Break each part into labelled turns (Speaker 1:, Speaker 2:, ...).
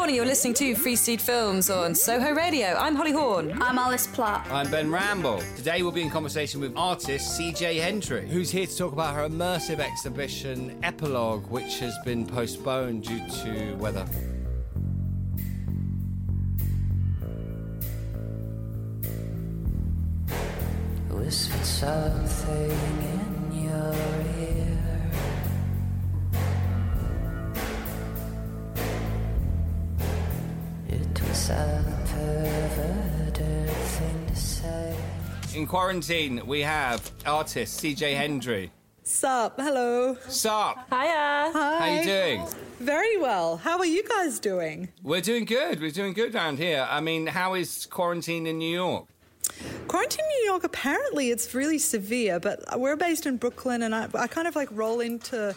Speaker 1: Morning. You're listening to Free Seed Films on Soho Radio. I'm Holly Horn.
Speaker 2: I'm Alice Platt.
Speaker 3: I'm Ben Ramble. Today we'll be in conversation with artist CJ Hendry, who's here to talk about her immersive exhibition Epilogue, which has been postponed due to weather.
Speaker 4: whispered something in your
Speaker 3: In quarantine, we have artist CJ Hendry.
Speaker 5: Sup? Hello.
Speaker 3: Sup?
Speaker 1: Hiya.
Speaker 5: Hi.
Speaker 3: How you doing?
Speaker 5: Very well. How are you guys doing?
Speaker 3: We're doing good. We're doing good around here. I mean, how is quarantine in New York?
Speaker 5: Quarantine in New York, apparently it's really severe, but we're based in Brooklyn and I, I kind of like roll into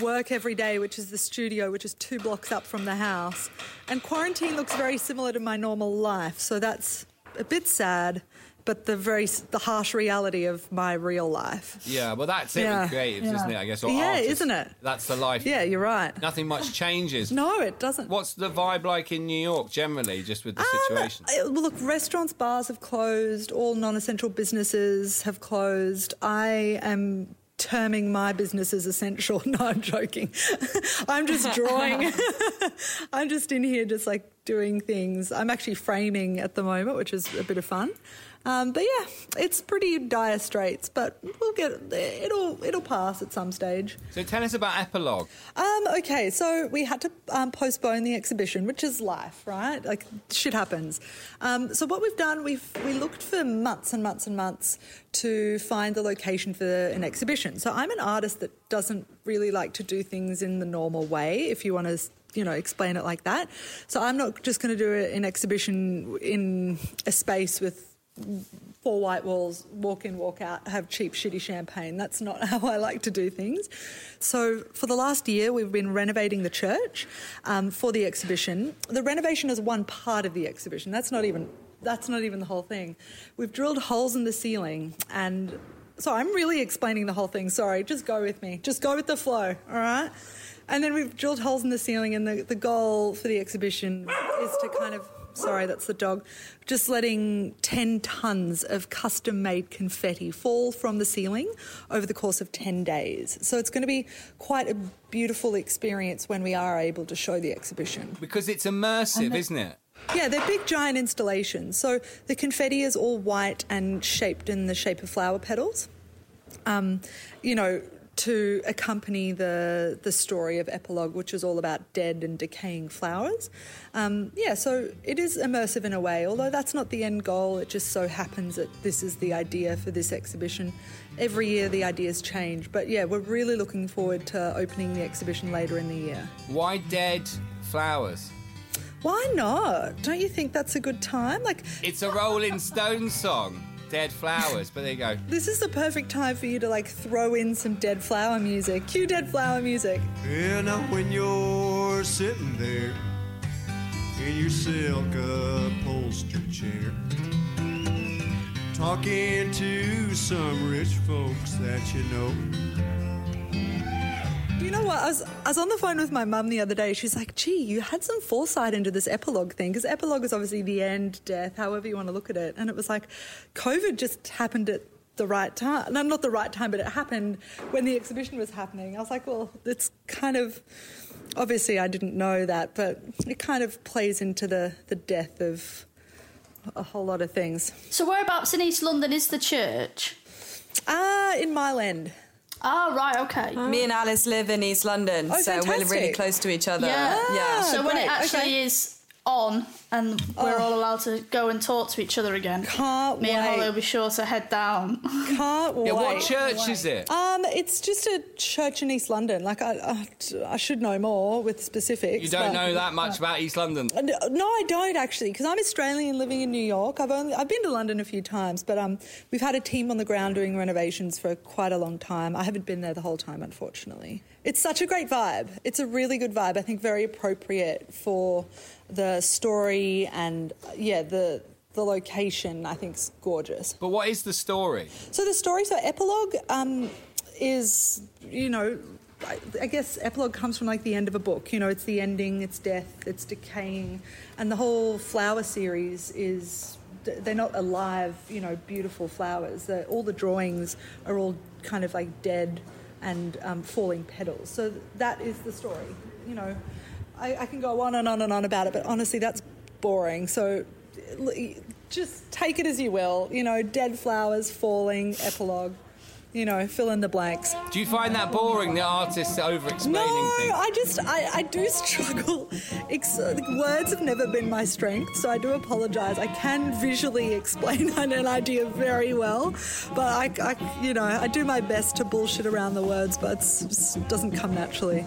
Speaker 5: work every day, which is the studio, which is two blocks up from the house. And quarantine looks very similar to my normal life, so that's a bit sad. But the very the harsh reality of my real life.
Speaker 3: Yeah, well, that's it
Speaker 5: Yeah,
Speaker 3: with creatives,
Speaker 5: yeah.
Speaker 3: isn't it? I guess. Or
Speaker 5: Yeah,
Speaker 3: artists.
Speaker 5: isn't it?
Speaker 3: That's the life.
Speaker 5: Yeah, you're right.
Speaker 3: Nothing much changes.
Speaker 5: No, it doesn't.
Speaker 3: What's the vibe like in New York generally, just with the
Speaker 5: Um,
Speaker 3: situation?
Speaker 5: uh, well, look, restaurants, bars have closed. All non-essential businesses have closed. I am terming my business as essential. No, I'm joking. I'm just drawing. I'm just in here, just like doing things. I'm actually framing at the moment, which is a bit of fun. Um, but yeah, it's pretty dire straits. But we'll get it'll it'll pass at some stage.
Speaker 3: So tell us about Epilogue.
Speaker 5: Um, okay, so we had to um, postpone the exhibition, which is life, right? Like shit happens. Um, so what we've done, we've we looked for months and months and months to find the location for an exhibition. So I'm an artist that doesn't really like to do things in the normal way. If you want to. You know, explain it like that. So I'm not just going to do an exhibition in a space with four white walls, walk in, walk out, have cheap, shitty champagne. That's not how I like to do things. So, for the last year, we've been renovating the church um, for the exhibition. The renovation is one part of the exhibition. That's not even that's not even the whole thing. We've drilled holes in the ceiling, and so I'm really explaining the whole thing. Sorry, just go with me. Just go with the flow. All right. And then we've drilled holes in the ceiling, and the, the goal for the exhibition is to kind of sorry, that's the dog, just letting 10 tons of custom made confetti fall from the ceiling over the course of 10 days. So it's going to be quite a beautiful experience when we are able to show the exhibition.
Speaker 3: Because it's immersive, isn't it?
Speaker 5: Yeah, they're big giant installations. So the confetti is all white and shaped in the shape of flower petals. Um, you know, to accompany the the story of epilogue, which is all about dead and decaying flowers. Um, yeah, so it is immersive in a way, although that's not the end goal. It just so happens that this is the idea for this exhibition. Every year the ideas change, but yeah, we're really looking forward to opening the exhibition later in the year.
Speaker 3: Why dead flowers?
Speaker 5: Why not? Don't you think that's a good time? Like,
Speaker 3: It's a Rolling Stones song, Dead Flowers, but there you go.
Speaker 5: this is the perfect time for you to like throw in some dead flower music. Cue dead flower music.
Speaker 6: Yeah, now when you're sitting there in your silk upholstered chair, talking to some rich folks that you know.
Speaker 5: You know what? I was I was on the phone with my mum the other day. She's like, "Gee, you had some foresight into this epilogue thing because epilogue is obviously the end, death, however you want to look at it." And it was like, COVID just happened at the right time. No, not the right time, but it happened when the exhibition was happening. I was like, well, it's kind of obviously I didn't know that, but it kind of plays into the the death of a whole lot of things.
Speaker 2: So whereabouts in East London is the church?
Speaker 5: Ah, in Mile End.
Speaker 2: Oh, right, okay. Ah.
Speaker 1: Me and Alice live in East London,
Speaker 5: Oh,
Speaker 1: so we're really close to each other.
Speaker 2: Yeah.
Speaker 1: yeah.
Speaker 2: so ah, when it actually
Speaker 5: okay.
Speaker 2: is on and we're all allowed to go and talk to each other again,
Speaker 5: Can't
Speaker 2: me and Holly will be sure to head down.
Speaker 5: Can't wait.
Speaker 3: Yeah, what church is it?
Speaker 5: Um, it's just a church in East London. Like I, I, I should know more with specifics.
Speaker 3: You don't
Speaker 5: but-
Speaker 3: know that much about East London.
Speaker 5: Uh, No, no, I don't actually, because I'm Australian living in New York. I've only I've been to London a few times, but um, we've had a team on the ground doing renovations for quite a long time. I haven't been there the whole time, unfortunately. It's such a great vibe. It's a really good vibe. I think very appropriate for the story and yeah, the the location. I think is gorgeous.
Speaker 3: But what is the story?
Speaker 5: So the story, so epilogue, um, is you know, I, I guess epilogue comes from like the end of a book. You know, it's the ending, it's death, it's decaying, and the whole flower series is they're not alive. You know, beautiful flowers. They're, all the drawings are all kind of like dead and um, falling petals. So that is the story. You know, I, I can go on and on and on about it, but honestly, that's boring. So just take it as you will. You know, dead flowers falling, epilogue. You know, fill in the blanks.
Speaker 3: Do you find that boring, the artists over explaining
Speaker 5: No,
Speaker 3: things?
Speaker 5: I just I, I do struggle. Ex- words have never been my strength, so I do apologise. I can visually explain an idea very well, but I, I you know I do my best to bullshit around the words, but it doesn't come naturally.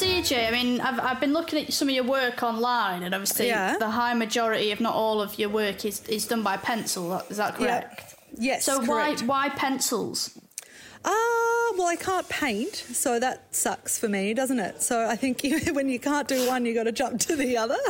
Speaker 2: CJ, I mean, I've, I've been looking at some of your work online, and obviously
Speaker 5: Yeah.
Speaker 2: the high majority, if not all of your work, is, is done by pencil. Is that correct?
Speaker 5: Yes.
Speaker 2: So
Speaker 5: correct.
Speaker 2: why why pencils?
Speaker 5: Ah, well, I can't paint, so that sucks for me, doesn't it? So I think you, when you can't do one, you got to jump to the other.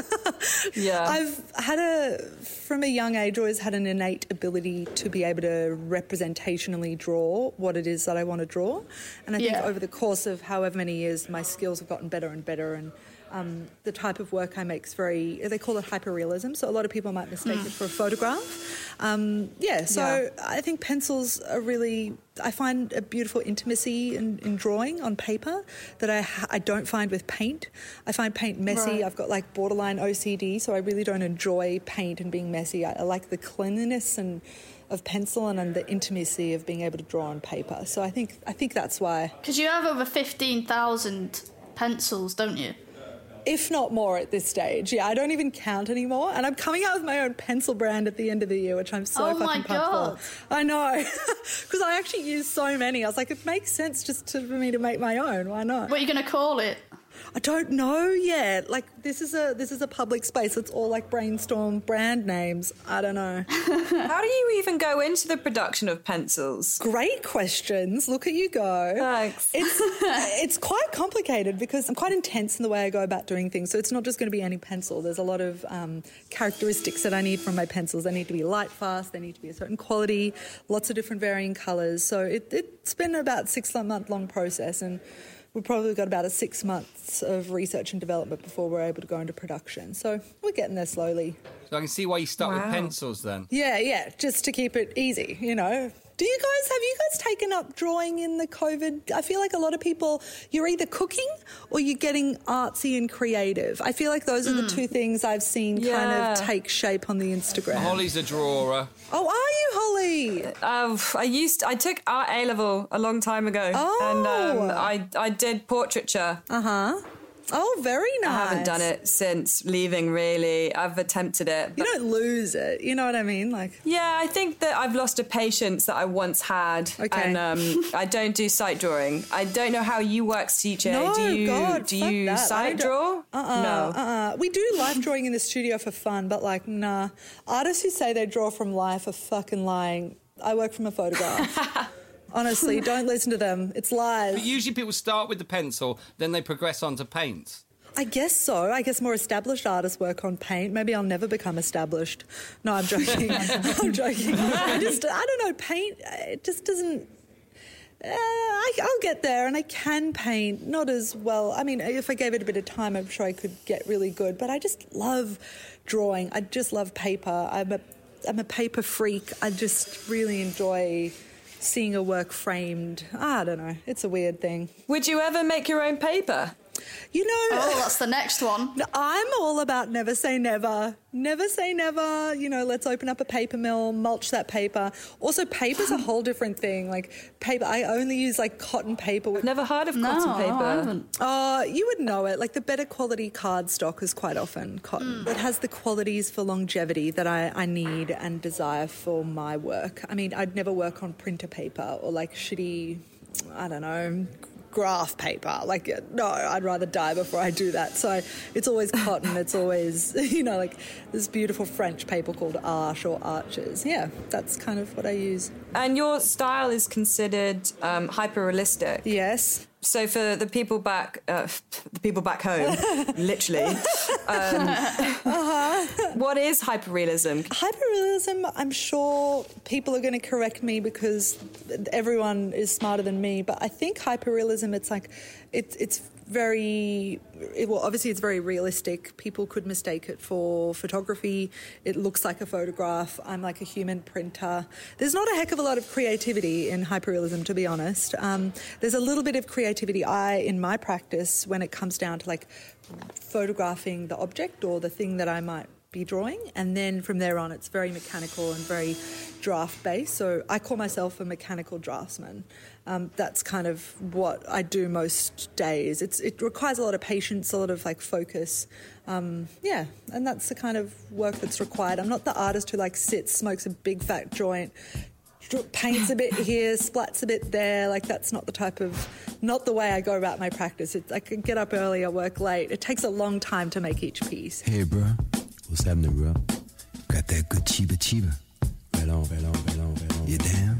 Speaker 1: Yeah.
Speaker 5: I've had a, from a young age, always had an innate ability to be able to representationally draw what it is that I want to draw. And I think
Speaker 2: Yeah.
Speaker 5: over the course of however many years, my skills have gotten better and better. And um, the type of work I make is very, they call it hyperrealism. So a lot of people might mistake it for a photograph. Um, yeah, so
Speaker 1: Yeah.
Speaker 5: I think pencils are really. I find a beautiful intimacy in, in drawing on paper that I I don't find with paint. I find paint messy.
Speaker 2: Right.
Speaker 5: I've got like borderline OCD, so I really don't enjoy paint and being messy. I, I like the cleanliness and of pencil and, and the intimacy of being able to draw on paper. So I think I think that's why,
Speaker 2: Because you have over fifteen thousand pencils, don't you?
Speaker 5: If not more at this stage. Yeah, I don't even count anymore, and I'm coming out with my own pencil brand at the end of the year, which I'm so
Speaker 2: Oh my
Speaker 5: fucking pumped
Speaker 2: God.
Speaker 5: for. I know, because I actually use so many. I was like, it makes sense just to, for me to make my own. Why not?
Speaker 2: What are you going to call it?
Speaker 5: I don't know yet. Like this is a this is a public space. Let's all like brainstorm brand names. I don't know.
Speaker 1: How do you even go into the production of pencils?
Speaker 5: Great questions. Look at you go.
Speaker 1: Thanks.
Speaker 5: It's it's quite complicated because I'm quite intense in the way I go about doing things. So it's not just going to be any pencil. There's a lot of um, characteristics that I need from my pencils. They need to be light fast. They need to be a certain quality. Lots of different varying colours. So it, it's been about six month long process and. We've probably got about a six months of research and development before we're able to go into production. So we're getting there slowly.
Speaker 3: So I can see why you stuck with pencils then.
Speaker 5: Yeah, yeah, just to keep it easy, you know. Do you guys have you guys taken up drawing in the COVID? I feel like a lot of people you're either cooking or you're getting artsy and creative. I feel like those are the two things I've seen kind of take shape on the Instagram.
Speaker 3: Holly's a drawer.
Speaker 5: Oh, are you Holly?
Speaker 1: Uh, I used I took art A level a long time ago, and
Speaker 5: Oh.
Speaker 1: um, I I did portraiture.
Speaker 5: Uh huh. Oh, very nice.
Speaker 1: I haven't done it since leaving. Really, I've attempted it.
Speaker 5: You don't lose it. You know what I mean? Like,
Speaker 1: yeah, I think that I've lost a patience that I once had,
Speaker 5: Okay.
Speaker 1: and um, I don't do sight drawing. I don't know how you work, CJ.
Speaker 5: no,
Speaker 1: do you
Speaker 5: God,
Speaker 1: do you
Speaker 5: that.
Speaker 1: Sight draw?
Speaker 5: Uh-uh,
Speaker 1: no.
Speaker 5: Uh-uh. We do life drawing in the studio for fun, but like, nah. Artists who say they draw from life are fucking lying. I work from a photograph. Honestly, don't listen to them. It's lies.
Speaker 3: But usually people start with the pencil, then they progress on to paint.
Speaker 5: I guess so. I guess more established artists work on paint. Maybe I'll never become established. No, I'm joking. I'm joking. I just, I don't know. Paint, it just doesn't. uh, I, I'll get there, and I can paint. Not as well. I mean, if I gave it a bit of time, I'm sure I could get really good. But I just love drawing. I just love paper. I'm a I'm a paper freak. I just really enjoy seeing a work framed. Ah, I don't know. It's a weird thing.
Speaker 1: Would you ever make your own paper?
Speaker 5: You know,
Speaker 2: Oh, that's the next one.
Speaker 5: I'm all about never say never. Never say never. You know, let's open up a paper mill, mulch that paper. Also, paper's a whole different thing. Like paper, I only use like cotton paper. With,
Speaker 1: Never heard of
Speaker 2: No,
Speaker 1: cotton paper.
Speaker 2: haven't.
Speaker 5: Oh, you would know it. Like the better quality cardstock is quite often cotton. Mm. It has the qualities for longevity that I, I need and desire for my work. I mean, I'd never work on printer paper or like shitty, I don't know, graph paper. Like, no, I'd rather die before I do that. So it's always cotton. it's always, you know, like this beautiful French paper called Arche or Arches. Yeah, that's kind of what I use.
Speaker 1: And your style is considered um, hyper realistic.
Speaker 5: Yes.
Speaker 1: So for the people back, uh, the people back home, literally, um, what is hyperrealism?
Speaker 5: Hyperrealism, I'm sure people are going to correct me because everyone is smarter than me, but I think hyperrealism, it's like, it's, it's very, well, obviously it's very realistic. People could mistake it for photography. It looks like a photograph. I'm like a human printer. There's not a heck of a lot of creativity in hyperrealism, to be honest. Um, there's a little bit of creativity I, in my practice, when it comes down to like photographing the object or the thing that I might be drawing. And then from there on, it's very mechanical and very draft based. So I call myself a mechanical draftsman. Um, that's kind of what I do most days. It's, it requires a lot of patience, a lot of like focus. Um, yeah, and that's the kind of work that's required. I'm not the artist who like sits, smokes a big fat joint, paints a bit here, splats a bit there. Like that's not the type of, not the way I go about my practice. It's, I can get up early, I work late. It takes a long time to make each piece.
Speaker 7: Hey, bro. What's happening, bro? Got that good chiba chiba. Right on, right on, right on, right on. You down?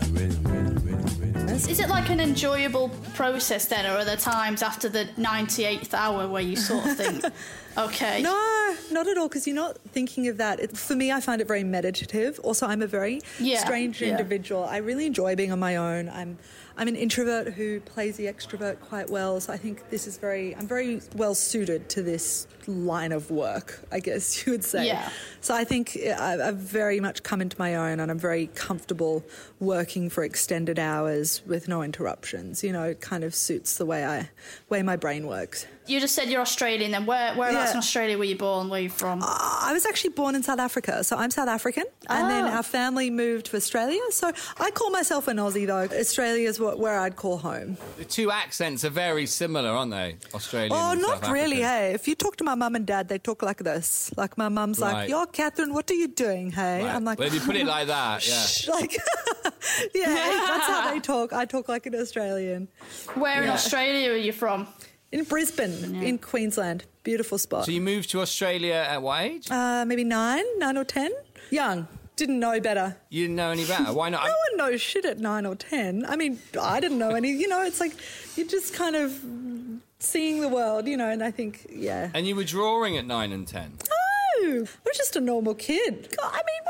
Speaker 7: I'm ready, I'm ready, I'm ready, I'm ready.
Speaker 2: Is it like an enjoyable process then, or are there times after the 98th hour where you sort of think, okay,
Speaker 5: No, not at all, because you're not thinking of that. It, for me, I find it very meditative. Also, I'm a very
Speaker 2: Yeah,
Speaker 5: strange
Speaker 2: yeah.
Speaker 5: individual. I really enjoy being on my own. I'm, I'm an introvert who plays the extrovert quite well. So I think this is very, I'm very well suited to this line of work, I guess you would say.
Speaker 2: Yeah.
Speaker 5: So I think I- I've very much come into my own, and I'm very comfortable working for extended hours with no interruptions. You know, it kind of suits the way I, way my brain works.
Speaker 2: you just said you're Australian then. Where, whereabouts
Speaker 5: Yeah.
Speaker 2: in Australia were you born? Where are you from?
Speaker 5: Uh, I was actually born in South Africa, so I'm South African, and then
Speaker 2: Oh.
Speaker 5: our family moved to Australia. So I call myself an Aussie, though. Australia is what, where I'd call home.
Speaker 3: The two accents are very similar, aren't they? Australian.
Speaker 5: oh,
Speaker 3: and
Speaker 5: not
Speaker 3: South
Speaker 5: really. Hey, if you talk to my mum and dad, they talk like this. Like my mum's
Speaker 3: Right.
Speaker 5: like, "Yo, Catherine, what are you doing?" Hey,
Speaker 3: Right.
Speaker 5: I'm like,
Speaker 3: well, if you put it like that, yeah.
Speaker 5: Shh, like, yeah, that's how they talk. I talk like an Australian.
Speaker 2: Where in Australia are you from?
Speaker 5: In Brisbane, in Queensland, beautiful spot.
Speaker 3: So you moved to Australia at what age?
Speaker 5: uh, maybe nine, nine or ten. Young, didn't know better.
Speaker 3: You didn't know any better. Why not?
Speaker 5: No one knows shit at nine or ten. I mean, I didn't know any. You know, it's like you're just kind of seeing the world. You know, and I think, yeah.
Speaker 3: And you were drawing at nine and ten.
Speaker 5: No, I was just a normal kid. God, I mean, what were you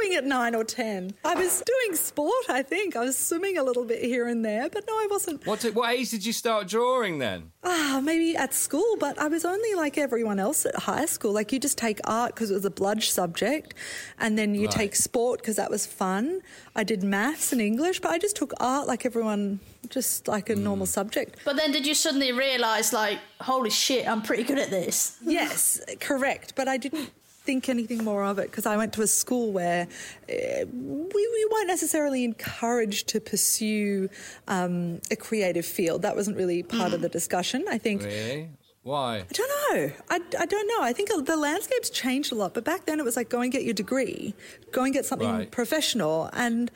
Speaker 5: doing at nine or ten? I was doing sport. I think I was swimming a little bit here and there, but no, I wasn't.
Speaker 3: What, what age did you start drawing then?
Speaker 5: Ah, maybe at school, but I was only like everyone else at high school. Like you just take art because it was a bludge subject, and then you
Speaker 3: Right.
Speaker 5: take sport because that was fun. I did maths and English, but I just took art like everyone, just like a normal subject.
Speaker 2: But then did you suddenly realise, like, holy shit, I'm pretty good at this?
Speaker 5: Yes, correct. But I didn't think anything more of it because I went to a school where uh, we, we weren't necessarily encouraged to pursue um, a creative field. That wasn't really part of the discussion. I think.
Speaker 3: Really? Why?
Speaker 5: I don't know. I, I don't know. I think the landscape's changed a lot, but back then it was like go and get your degree, go and get something
Speaker 3: Right.
Speaker 5: professional. And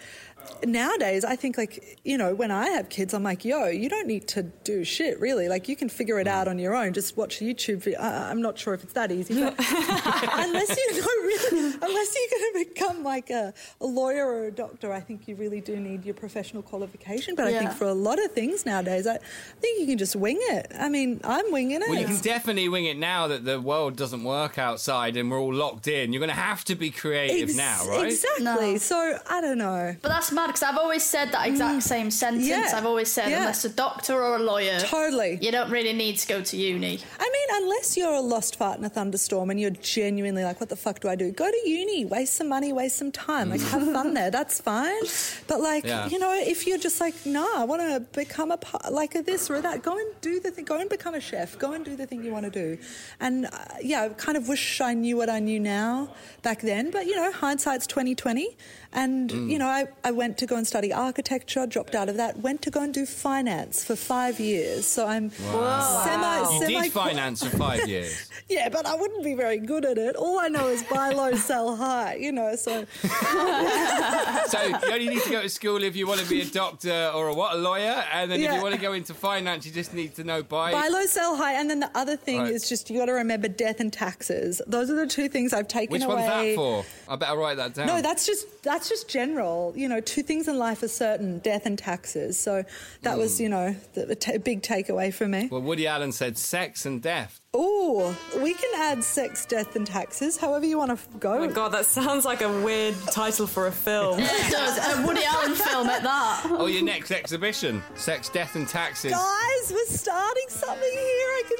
Speaker 5: nowadays, I think like, you know, when I have kids, I'm like, yo, you don't need to do shit really. Like you can figure it out on your own. Just watch YouTube. video. I, I'm not sure if it's that easy, but unless you know really, unless you're going to become like a, a lawyer or a doctor, I think you really do need your professional qualification. But I think for a lot of things nowadays, I think you can just wing it. I mean, I'm winging it.
Speaker 3: Well, you can definitely wing it now that the world doesn't work outside and we're all locked in. You're going to have to be creative
Speaker 5: Ex-
Speaker 3: now, right?
Speaker 5: Exactly.
Speaker 2: No.
Speaker 5: So I don't know.
Speaker 2: But that's mad because I've always said that exact same sentence.
Speaker 5: Yeah.
Speaker 2: I've always said,
Speaker 5: Yeah.
Speaker 2: unless a doctor or a lawyer,
Speaker 5: Totally.
Speaker 2: you don't really need to go to uni.
Speaker 5: I mean, unless you're a lost fart in a thunderstorm and you're genuinely like, what the fuck do I do? Go to uni, waste some money, waste some time, like have fun there. That's fine. But like,
Speaker 3: Yeah.
Speaker 5: you know, if you're just like, nah, I want to become a part, like a this or that, go and do the thing. Go and become a chef. Go and do the thing you want to do. And uh, yeah, I kind of wish I knew what I knew now back then. But you know, hindsight's twenty twenty. And mm. you know, I, I went to go and study architecture, dropped out of that, went to go and do finance for five years. So I'm semi
Speaker 3: You
Speaker 5: semi
Speaker 3: did finance for five years.
Speaker 5: yeah, but I wouldn't be very good at it. All I know is buy low, sell high, you know, so
Speaker 3: so you only need to go to school if you want to be a doctor or a what, a lawyer, and then if you want to go into finance, you just need to know buy.
Speaker 5: buy low, sell high. And then the other thing
Speaker 3: Right.
Speaker 5: is just you got to remember death and taxes. Those are the two things I've taken
Speaker 3: Which
Speaker 5: away.
Speaker 3: one's that for? I better write that down.
Speaker 5: No, that's just that's just general. You know, two things in life are certain: death and taxes. So that was, hmm. you know, the, the ta big takeaway for me.
Speaker 3: Well, Woody Allen said sex and death.
Speaker 5: Oh, we can add sex, death, and taxes. However you want to go.
Speaker 1: Oh my god, that sounds like a weird title for a film.
Speaker 2: It does. A Woody Allen film at that.
Speaker 3: Oh, your next exhibition: sex, death, and taxes.
Speaker 5: Guys, we're starting something here. I can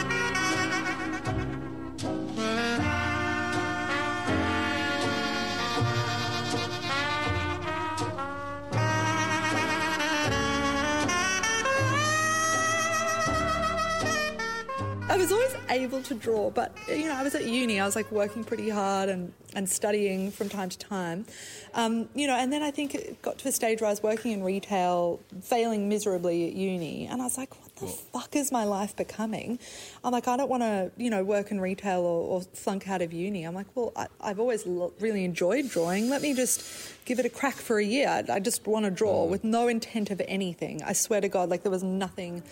Speaker 5: see. I was always able to draw, but you know, I was at uni. I was like working pretty hard and, and studying from time to time, um, you know. And then I think it got to a stage where I was working in retail, failing miserably at uni, and I was like, "What the fuck is my life becoming?" I'm like, I don't want to, you know, work in retail or, or flunk out of uni. I'm like, well, I, I've always lo- really enjoyed drawing. Let me just give it a crack for a year. I, I just want to draw with no intent of anything. I swear to God, like there was nothing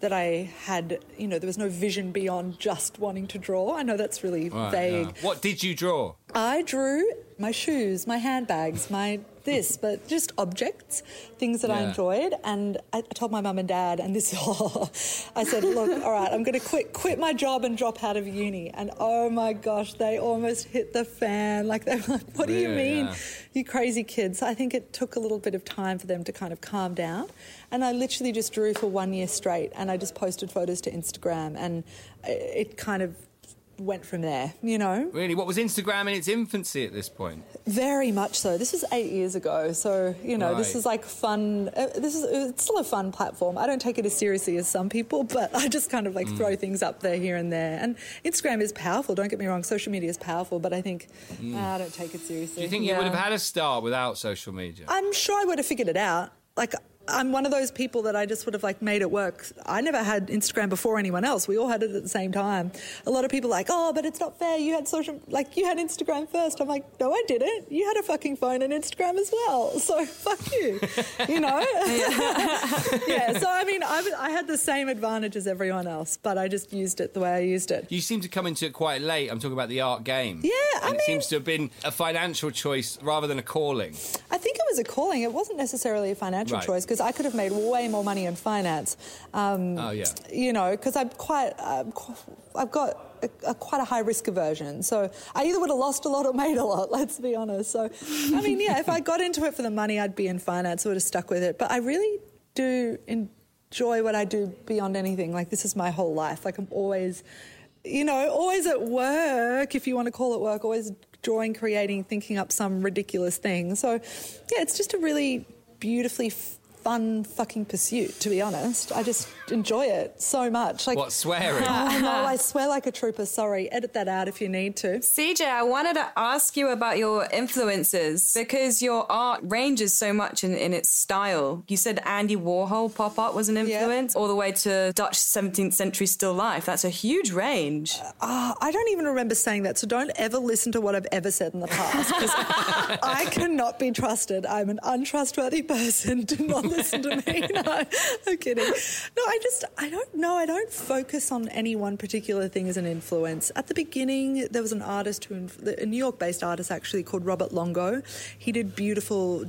Speaker 5: that I had, you know, there was no vision beyond just wanting to draw. I know that's really
Speaker 3: Right,
Speaker 5: vague.
Speaker 3: yeah. What did you draw?
Speaker 5: I drew my shoes, my handbags, my this, but just objects, things that I enjoyed. And I, told my mum and dad, and this, I said, look, all right, I'm going to quit, quit my job and drop out of uni. And oh my gosh, they almost hit the fan. Like they were like, what do you mean,
Speaker 3: Yeah.
Speaker 5: you crazy kids? I think it took a little bit of time for them to kind of calm down. And I literally just drew for one year straight, and I just posted photos to Instagram, and it kind of went from there, you know?
Speaker 3: Really? What was Instagram in its infancy at this point?
Speaker 5: Very much so. This was eight years ago, so you know this
Speaker 3: Right.
Speaker 5: is like fun. Uh, this is it's still a fun platform. I don't take it as seriously as some people, but I just kind of like
Speaker 3: Mm.
Speaker 5: throw things up there here and there. And Instagram is powerful. Don't get me wrong. Social media is powerful, but I think uh, I don't take it seriously.
Speaker 3: Mm. Do you think you would have had a start without social media?
Speaker 5: I'm sure I would have figured it out. Like I'm one of those people that I just would have like made it work. I never had Instagram before anyone else. We all had it at the same time. A lot of people are like, oh, but it's not fair. You had social, like you had Instagram first. I'm like, no, I didn't. You had a fucking phone and Instagram as well. So fuck you. You know? yeah. So I mean, I, I had the same advantage as everyone else, but I just used it the way I used it.
Speaker 3: You seem to come into it quite late. I'm talking about the art game.
Speaker 5: Yeah, I
Speaker 3: and it
Speaker 5: mean-
Speaker 3: seems to have been a financial choice rather than a calling.
Speaker 5: I think it was a calling. It wasn't necessarily a financial
Speaker 3: Right.
Speaker 5: choice because I could have made way more money in finance. Um,
Speaker 3: Oh, yeah.
Speaker 5: You know, because I'm quite, I'm qu- I've got a, a, quite a high risk aversion. So I either would have lost a lot or made a lot. Let's be honest. So, I mean, yeah, if I got into it for the money, I'd be in finance. I would have stuck with it. But I really do enjoy what I do beyond anything. Like this is my whole life. Like I'm always you know, always at work, if you want to call it work, always drawing, creating, thinking up some ridiculous thing. So, yeah, it's just a really beautifully f- fun fucking pursuit, to be honest. I just enjoy it so much. Like,
Speaker 3: What, swearing?
Speaker 5: Oh, no, I swear like a trooper. Sorry, edit that out if you need to.
Speaker 1: CJ, I wanted to ask you about your influences because your art ranges so much in, in its style. You said Andy Warhol pop art was an influence, all the way to Dutch 17th century still life. That's a huge range.
Speaker 5: Ah, I don't even remember saying that, so don't ever listen to what I've ever said in the past. 'cause I cannot be trusted. I'm an untrustworthy person. Do not listen to me. No, I'm kidding. No, I just, I don't know. I don't focus on any one particular thing as an influence. At the beginning, there was an artist who, a New York based artist actually called Robert Longo. He did beautiful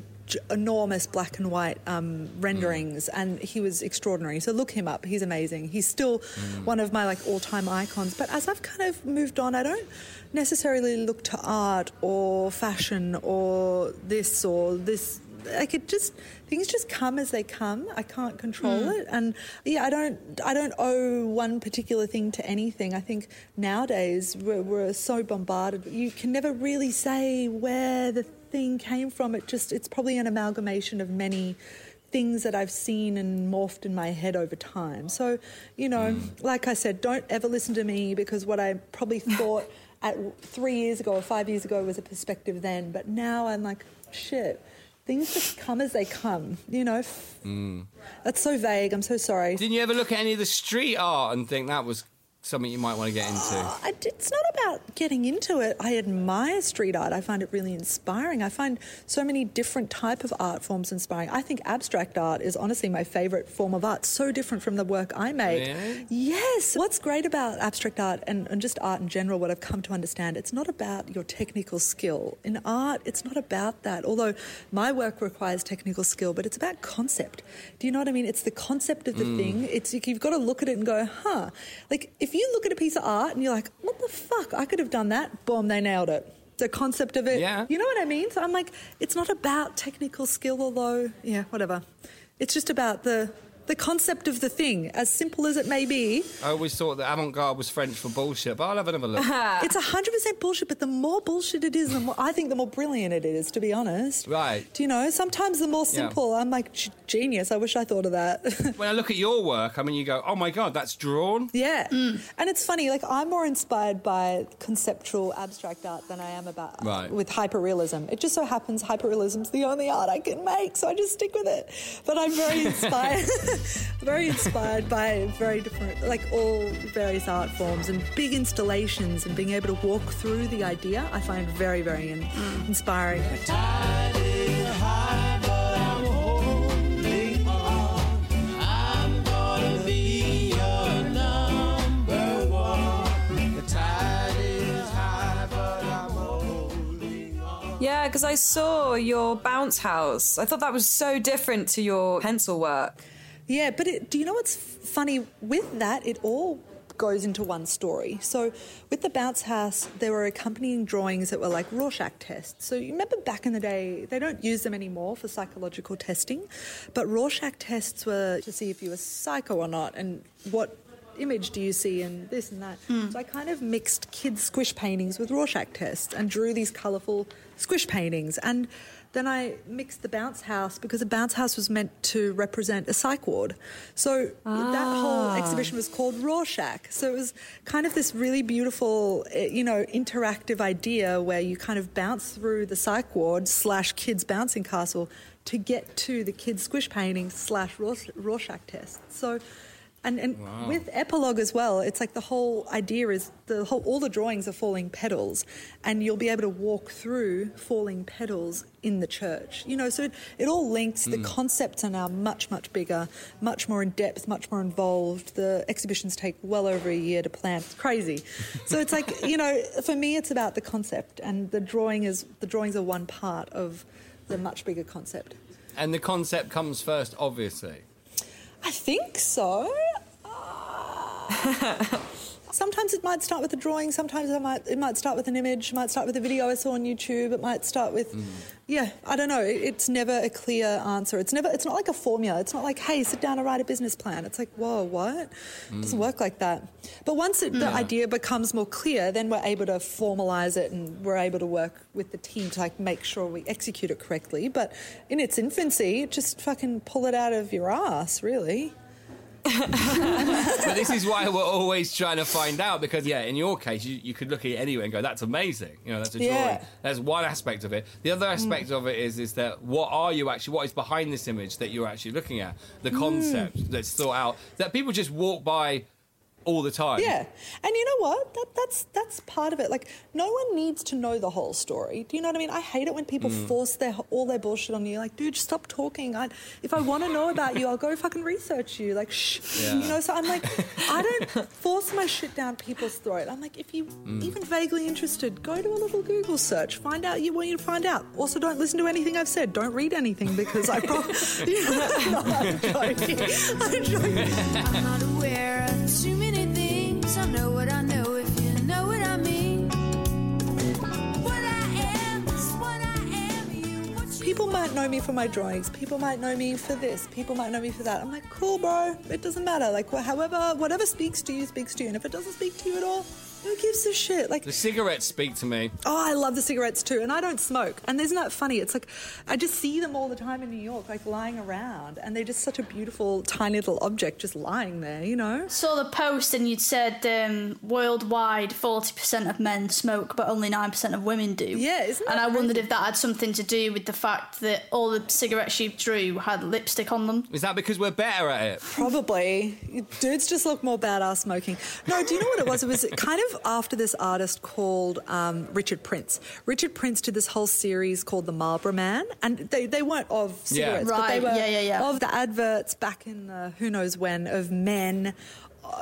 Speaker 5: enormous black and white um, renderings, and he was extraordinary. So look him up; he's amazing. He's still one of my like all-time icons. But as I've kind of moved on, I don't necessarily look to art or fashion or this or this. Like it just things just come as they come. I can't control
Speaker 1: Mm.
Speaker 5: it, and yeah, I don't I don't owe one particular thing to anything. I think nowadays we're, we're so bombarded. You can never really say where the thing came from. It just it's probably an amalgamation of many things that I've seen and morphed in my head over time. So, you know, like I said, don't ever listen to me because what I probably thought at three years ago or five years ago was a perspective then, but now I'm like, shit. Things just come as they come, you know.
Speaker 3: Mm.
Speaker 5: That's so vague. I'm so sorry.
Speaker 3: Didn't you ever look at any of the street art and think that was something you might want to get into?
Speaker 5: I, it's not about getting into it. I admire street art. I find it really inspiring. I find so many different type of art forms inspiring. I think abstract art is honestly my favorite form of art. So different from the work I make.
Speaker 3: Really?
Speaker 5: Yes. What's great about abstract art and, and just art in general, what I've come to understand, it's not about your technical skill. In art, it's not about that. Although my work requires technical skill, but it's about concept. Do you know what I mean? It's the concept of the
Speaker 8: Mm.
Speaker 5: thing. It's you've got to look at it and go, huh. Like if you look at a piece of art and you're like, what the fuck? I could have done that. Boom, they nailed it. The concept of it.
Speaker 3: Yeah.
Speaker 5: You know what I mean? So I'm like, it's not about technical skill, although, yeah, whatever. It's just about the the concept of the thing, as simple as it may be.
Speaker 3: I always thought that avant-garde was French for bullshit, but I'll have another look.
Speaker 5: it's hundred percent bullshit, but the more bullshit it is, the more I think the more brilliant it is. To be honest,
Speaker 3: Right.
Speaker 5: Do you know? Sometimes the more
Speaker 3: Yeah.
Speaker 5: simple, I'm like genius. I wish I thought of that.
Speaker 3: when I look at your work, I mean, you go, oh my god, that's drawn.
Speaker 5: Yeah. Mm. And it's funny, like I'm more inspired by conceptual abstract art than I am about
Speaker 3: Right.
Speaker 5: with hyperrealism. It just so happens hyperrealism's the only art I can make, so I just stick with it. But I'm very inspired very inspired by very different like all various art forms and big installations and being able to walk through the idea I find very, very in- inspiring.
Speaker 1: Yeah, because I saw your bounce house. I thought that was so different to your pencil work.
Speaker 5: Yeah, but it, do you know what's funny with that? It all goes into one story. So with the bounce house, there were accompanying drawings that were like Rorschach tests. So you remember back in the day, they don't use them anymore for psychological testing, but Rorschach tests were to see if you were psycho or not and what image do you see and this and that. Hmm. So I kind of mixed kids' squish paintings with Rorschach tests and drew these colourful squish paintings. And then I mixed the bounce house because a bounce house was meant to represent a psych ward. So that whole
Speaker 1: Ah.
Speaker 5: exhibition was called Rorschach. So it was kind of this really beautiful, eh, you know, interactive idea where you kind of bounce through the psych ward slash kids bouncing castle to get to the kids squish painting slash Rorschach test. So. And, and
Speaker 8: Wow.
Speaker 5: with epilogue as well, it's like the whole idea is the whole all the drawings are falling petals, and you'll be able to walk through falling petals in the church. You know, so it, it all links. The
Speaker 8: Mm.
Speaker 5: concepts are now much much bigger, much more in depth, much more involved. The exhibitions take well over a year to plan. It's crazy. So it's like you know, for me, it's about the concept, and the drawing is the drawings are one part of the much bigger concept.
Speaker 3: And the concept comes first, obviously.
Speaker 5: I think so. sometimes it might start with a drawing. Sometimes it might it might start with an image. It might start with a video I saw on YouTube. It might start with, yeah, I don't know. It, it's never a clear answer. It's never. It's not like a formula. It's not like, hey, sit down and write a business plan. It's like, whoa, what? It doesn't
Speaker 8: Mm.
Speaker 5: work like that. But once it, the
Speaker 8: Yeah.
Speaker 5: idea becomes more clear, then we're able to formalize it and we're able to work with the team to like make sure we execute it correctly. But in its infancy, just fucking pull it out of your ass, really.
Speaker 3: but this is why we're always trying to find out because, yeah, in your case, you, you could look at it anyway and go, "That's amazing." You know, that's a drawing.
Speaker 5: Yeah.
Speaker 3: That's one aspect of it. The other aspect of it is is that what are you actually? What is behind this image that you're actually looking at? The
Speaker 5: Mm.
Speaker 3: concept that's thought out that people just walk by all the time.
Speaker 5: Yeah, and you know what? That, that's that's part of it. Like, no one needs to know the whole story. Do you know what I mean? I hate it when people
Speaker 3: Mm.
Speaker 5: force their all their bullshit on you. Like, dude, just stop talking. I, if I want to know about you, I'll go fucking research you. Like, shh.
Speaker 3: Yeah.
Speaker 5: You know. So I'm like, I don't force my shit down people's throat. I'm like, if you
Speaker 3: Mm.
Speaker 5: even vaguely interested, go to a little Google search, find out you want you to find out. Also, don't listen to anything I've said. Don't read anything because I probably. You know, no, I'm joking. I'm joking.
Speaker 8: I'm not aware of too many
Speaker 5: People might know me for my drawings. People might know me for this. People might know me for that. I'm like, cool, bro. It doesn't matter. Like, however, whatever speaks to you speaks to you. And if it doesn't speak to you at all, who gives a shit? Like,
Speaker 3: The cigarettes speak to me.
Speaker 5: oh, I love the cigarettes too. And I don't smoke. And isn't that funny? It's like, I just see them all the time in New York, like lying around. And they're just such a beautiful, tiny little object just lying there, you know?
Speaker 2: Saw the post and you'd said um, worldwide 40% of men smoke, but only 9% of women do.
Speaker 5: Yeah, isn't
Speaker 2: And
Speaker 5: that
Speaker 2: I wondered if that had something to do with the fact that all the cigarettes you drew had lipstick on them.
Speaker 3: Is that because we're better at it?
Speaker 5: Probably. Dudes just look more badass smoking. No, do you know what it was? It was kind of after this artist called um, Richard Prince. Richard Prince did this whole series called The Marlboro Man, and they, they weren't of
Speaker 3: Yeah.
Speaker 5: cigarettes, but they
Speaker 2: Right,
Speaker 5: were
Speaker 2: yeah, yeah, yeah.
Speaker 5: of the adverts back in the who knows when of men.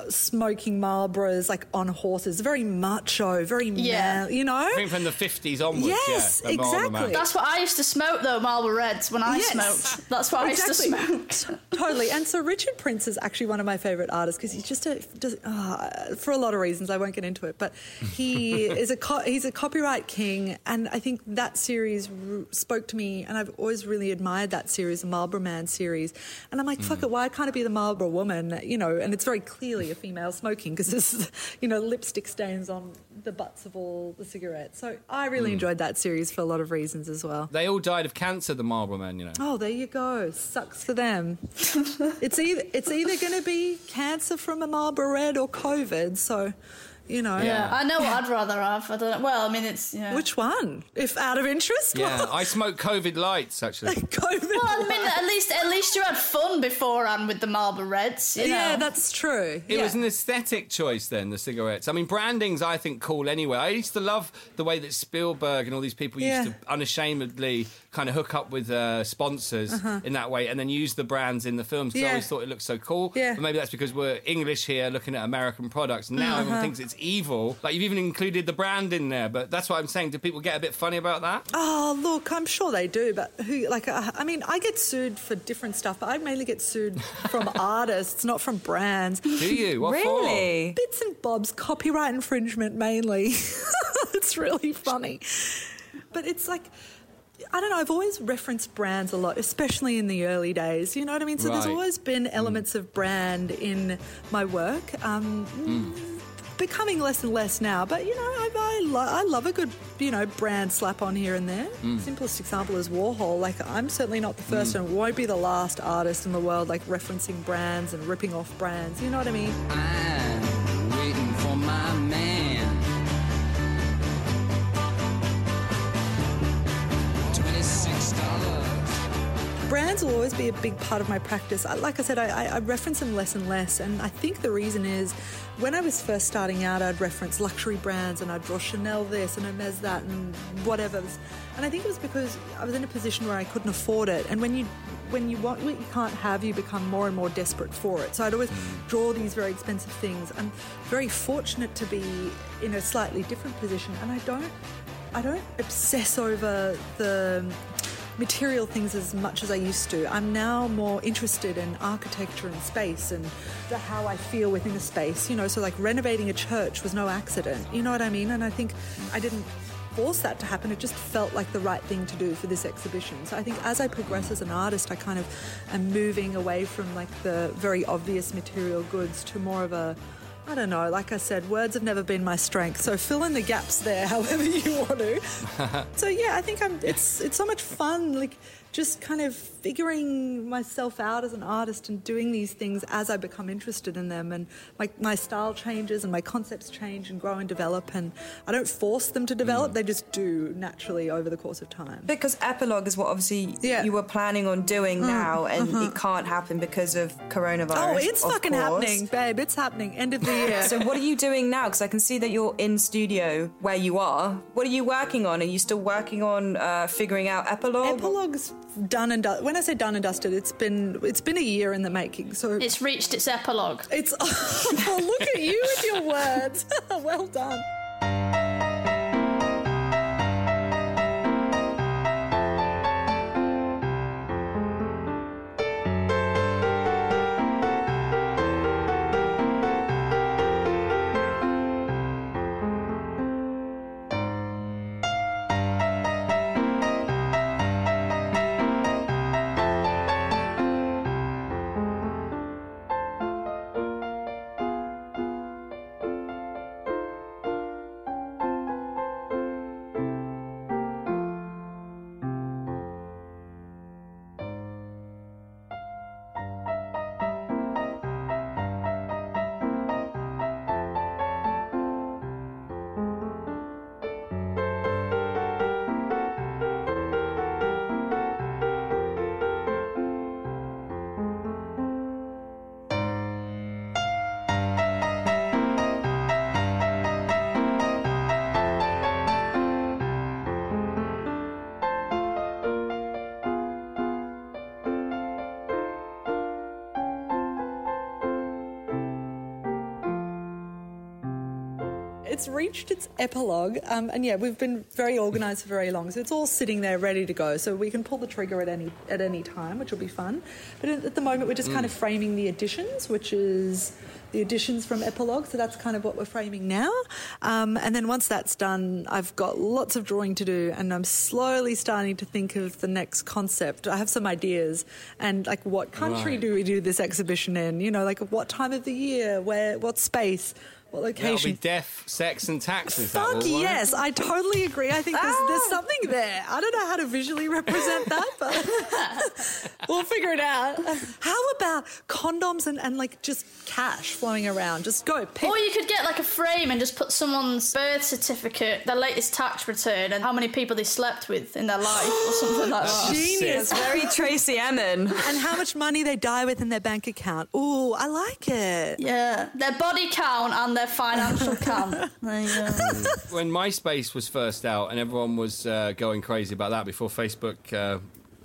Speaker 5: Smoking Marlboros like on horses, very macho, very
Speaker 2: Yeah.
Speaker 5: man, you know.
Speaker 3: I think from the 50s onwards.
Speaker 5: Yes,
Speaker 3: yeah,
Speaker 5: exactly.
Speaker 2: That's what I used to smoke though, Marlboro Reds, when I
Speaker 5: Yes.
Speaker 2: smoked. That's what I used to smoke.
Speaker 5: totally. And so Richard Prince is actually one of my favorite artists because he's just a just, uh, for a lot of reasons. I won't get into it, but he is a co- he's a copyright king, and I think that series r- spoke to me, and I've always really admired that series, the Marlboro Man series. And I'm like, fuck it, why can't it be the Marlboro Woman? You know, and it's very a female smoking because there's you know lipstick stains on the butts of all the cigarettes. So I really hmm. enjoyed that series for a lot of reasons as well.
Speaker 3: They all died of cancer, the Marlboro Men, you know.
Speaker 5: Oh, there you go. Sucks for them. it's either it's either going to be cancer from a Marlboro Red or COVID. So, you know,
Speaker 2: Yeah, I know what I'd rather have. I don't know. Well, I mean, it's. Yeah.
Speaker 5: which one? If out of interest,
Speaker 3: Yeah, I smoke COVID lights, actually.
Speaker 5: COVID.
Speaker 2: Well, I mean, at least at least you had fun beforehand with the Marlboro Reds. You
Speaker 5: yeah, that's true.
Speaker 3: It
Speaker 5: yeah.
Speaker 3: was an aesthetic choice then, the cigarettes. I mean, branding's, I think, cool anyway. I used to love the way that Spielberg and all these people
Speaker 5: Yeah.
Speaker 3: used to unashamedly kind of hook up with uh, sponsors in that way and then use the brands in the films. 'cause I
Speaker 5: Uh-huh. Yeah.
Speaker 3: always thought it looked so cool.
Speaker 5: Yeah.
Speaker 3: But maybe that's because we're English here looking at American products. Now everyone thinks it's evil. Like, you've even included the brand in there. But that's what I'm saying. Do people get a bit funny about that?
Speaker 5: Oh, look, I'm sure they do, but who, like, uh, I mean, I get sued for different stuff, but I mainly get sued from artists, not from brands.
Speaker 3: Do you? What
Speaker 1: Really?
Speaker 5: Bits and bobs, copyright infringement mainly. it's really funny. But it's like, I don't know, I've always referenced brands a lot, especially in the early days. You know what I mean? So there's always been mm. elements of brand in my work. Um, mm. Becoming less and less now, but you know, I, I, lo- I love a good, you know, brand slap on here and there. Mm. Simplest example is Warhol. Like, I'm certainly not the first and won't be the last artist in the world, like referencing brands and ripping off brands. You know what I mean?
Speaker 9: I'm waiting for my man.
Speaker 5: Brands will always be a big part of my practice. Like I said, I, I, reference them less and less, and I think the reason is when I was first starting out, I'd reference luxury brands and I'd draw Chanel this and Hermes that and whatever. And I think it was because I was in a position where I couldn't afford it, and when you when you want what you can't have, you become more and more desperate for it. So I'd always draw these very expensive things. I'm very fortunate to be in a slightly different position, and I don't I don't obsess over the material things as much as I used to. I'm now more interested in architecture and space and the, how I feel within a space. You know, so like renovating a church was no accident. You know what I mean? And I think I didn't force that to happen. It just felt like the right thing to do for this exhibition. So I think as I progress as an artist, I kind of am moving away from like the very obvious material goods to more of a I don't know. Like I said, words have never been my strength. So fill in the gaps there, however you want to. so yeah, I think I'm. It's it's so much fun. Like just kind of figuring myself out as an artist and doing these things as I become interested in them. And my, my style changes and my concepts change and grow and develop. And I don't force them to
Speaker 1: Mm.
Speaker 5: develop, they just do naturally over the course of time.
Speaker 1: Because epilogue is what obviously you were planning on doing
Speaker 5: Mm,
Speaker 1: now, and
Speaker 5: mhm.
Speaker 1: it can't happen because of coronavirus.
Speaker 5: Oh, it's fucking
Speaker 1: course.
Speaker 5: happening, babe. It's happening. End of the year.
Speaker 1: So what are you doing now? Because I can see that you're in studio where you are. What are you working on? Are you still working on uh, figuring out epilogue?
Speaker 5: Epilogue's done and dusted. When I say done and dusted, it's been it's been a year in the making. So
Speaker 2: It's reached its epilogue.
Speaker 5: It's oh, look at you with your words. well done. It's reached its epilogue, um, and yeah, we've been very organised for very long, so it's all sitting there ready to go. So we can pull the trigger at any at any time, which will be fun. But at the moment, we're just kind
Speaker 10: Mm.
Speaker 5: of framing the additions, which is the additions from epilogue. So that's kind of what we're framing now. Um, and then once that's done, I've got lots of drawing to do, and I'm slowly starting to think of the next concept. I have some ideas, and like what country
Speaker 3: Right.
Speaker 5: do we do this exhibition in? You know, like what time of the year, where, what space. What
Speaker 3: That'll
Speaker 5: location?
Speaker 3: be deaf, sex, and taxes.
Speaker 5: Fuck
Speaker 3: will,
Speaker 5: yes, I totally agree. I think there's, ah! there's something there. I don't know how to visually represent that, but we'll figure it out. How about condoms and, and like just cash flowing around? Just go pick.
Speaker 2: Or you could get like a frame and just put someone's birth certificate, their latest tax return, and how many people they slept with in their life or something like that.
Speaker 5: Oh, Genius.
Speaker 1: Very Tracey Emin.
Speaker 5: and how much money they die with in their bank account. Ooh, I like it.
Speaker 2: Yeah, their body count and their financial count. There you go.
Speaker 3: when MySpace was first out and everyone was uh, going crazy about that before Facebook uh,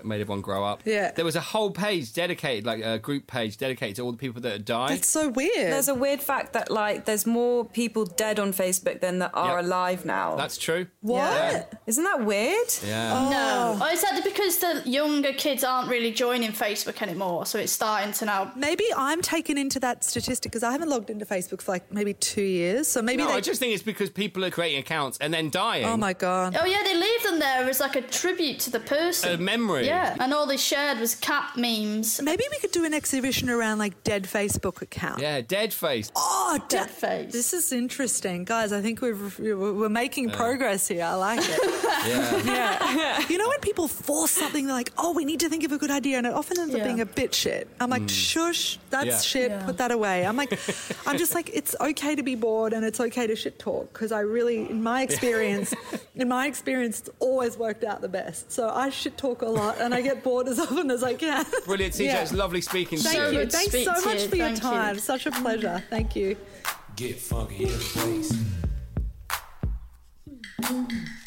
Speaker 3: made everyone grow up,
Speaker 5: Yeah.
Speaker 3: there was a whole page dedicated, like a group page dedicated to all the people that had died.
Speaker 5: That's so weird.
Speaker 1: There's a weird fact that like there's more people dead on Facebook than that are
Speaker 3: Yep.
Speaker 1: alive now.
Speaker 3: That's true.
Speaker 1: What?
Speaker 3: Yeah.
Speaker 1: Isn't that weird?
Speaker 3: Yeah. Oh.
Speaker 2: No. Or is that because the younger kids aren't really joining Facebook anymore, so it's starting to now.
Speaker 5: Maybe I'm taken into that statistic because I haven't logged into Facebook for like maybe two years. So maybe
Speaker 3: no,
Speaker 5: they.
Speaker 3: I just think it's because people are creating accounts and then dying.
Speaker 5: oh my god.
Speaker 2: Oh yeah, they leave them there as like a tribute to the person.
Speaker 3: A memory.
Speaker 2: Yeah, and all they shared was cat memes.
Speaker 5: Maybe we could do an exhibition around like dead Facebook accounts.
Speaker 3: Yeah, dead face.
Speaker 5: Oh,
Speaker 2: dead face.
Speaker 5: This is interesting, guys. I think we've we're making progress here. I like it.
Speaker 3: Yeah.
Speaker 5: yeah. You know when people force something, they're like, "Oh, we need to think of a good idea," and it often ends up
Speaker 2: Yeah.
Speaker 5: being a bit shit. I'm like,
Speaker 3: Mm.
Speaker 5: "Shush, that's
Speaker 3: Yeah.
Speaker 5: shit.
Speaker 2: Yeah.
Speaker 5: Put that away." I'm like, I'm just like, it's okay to be bored and it's okay to shit talk because I really, in my experience, in my experience, it's always worked out the best. So I shit talk a lot and I get bored as often as I can.
Speaker 3: Brilliant, CJ.
Speaker 5: Yeah.
Speaker 3: It's lovely speaking
Speaker 5: Thank
Speaker 3: to
Speaker 5: you.
Speaker 3: you.
Speaker 5: Thanks
Speaker 2: speak
Speaker 5: so much
Speaker 2: you.
Speaker 5: for your
Speaker 2: Thank you.
Speaker 5: time. Such a pleasure. Thank you.
Speaker 7: Get funky in the place.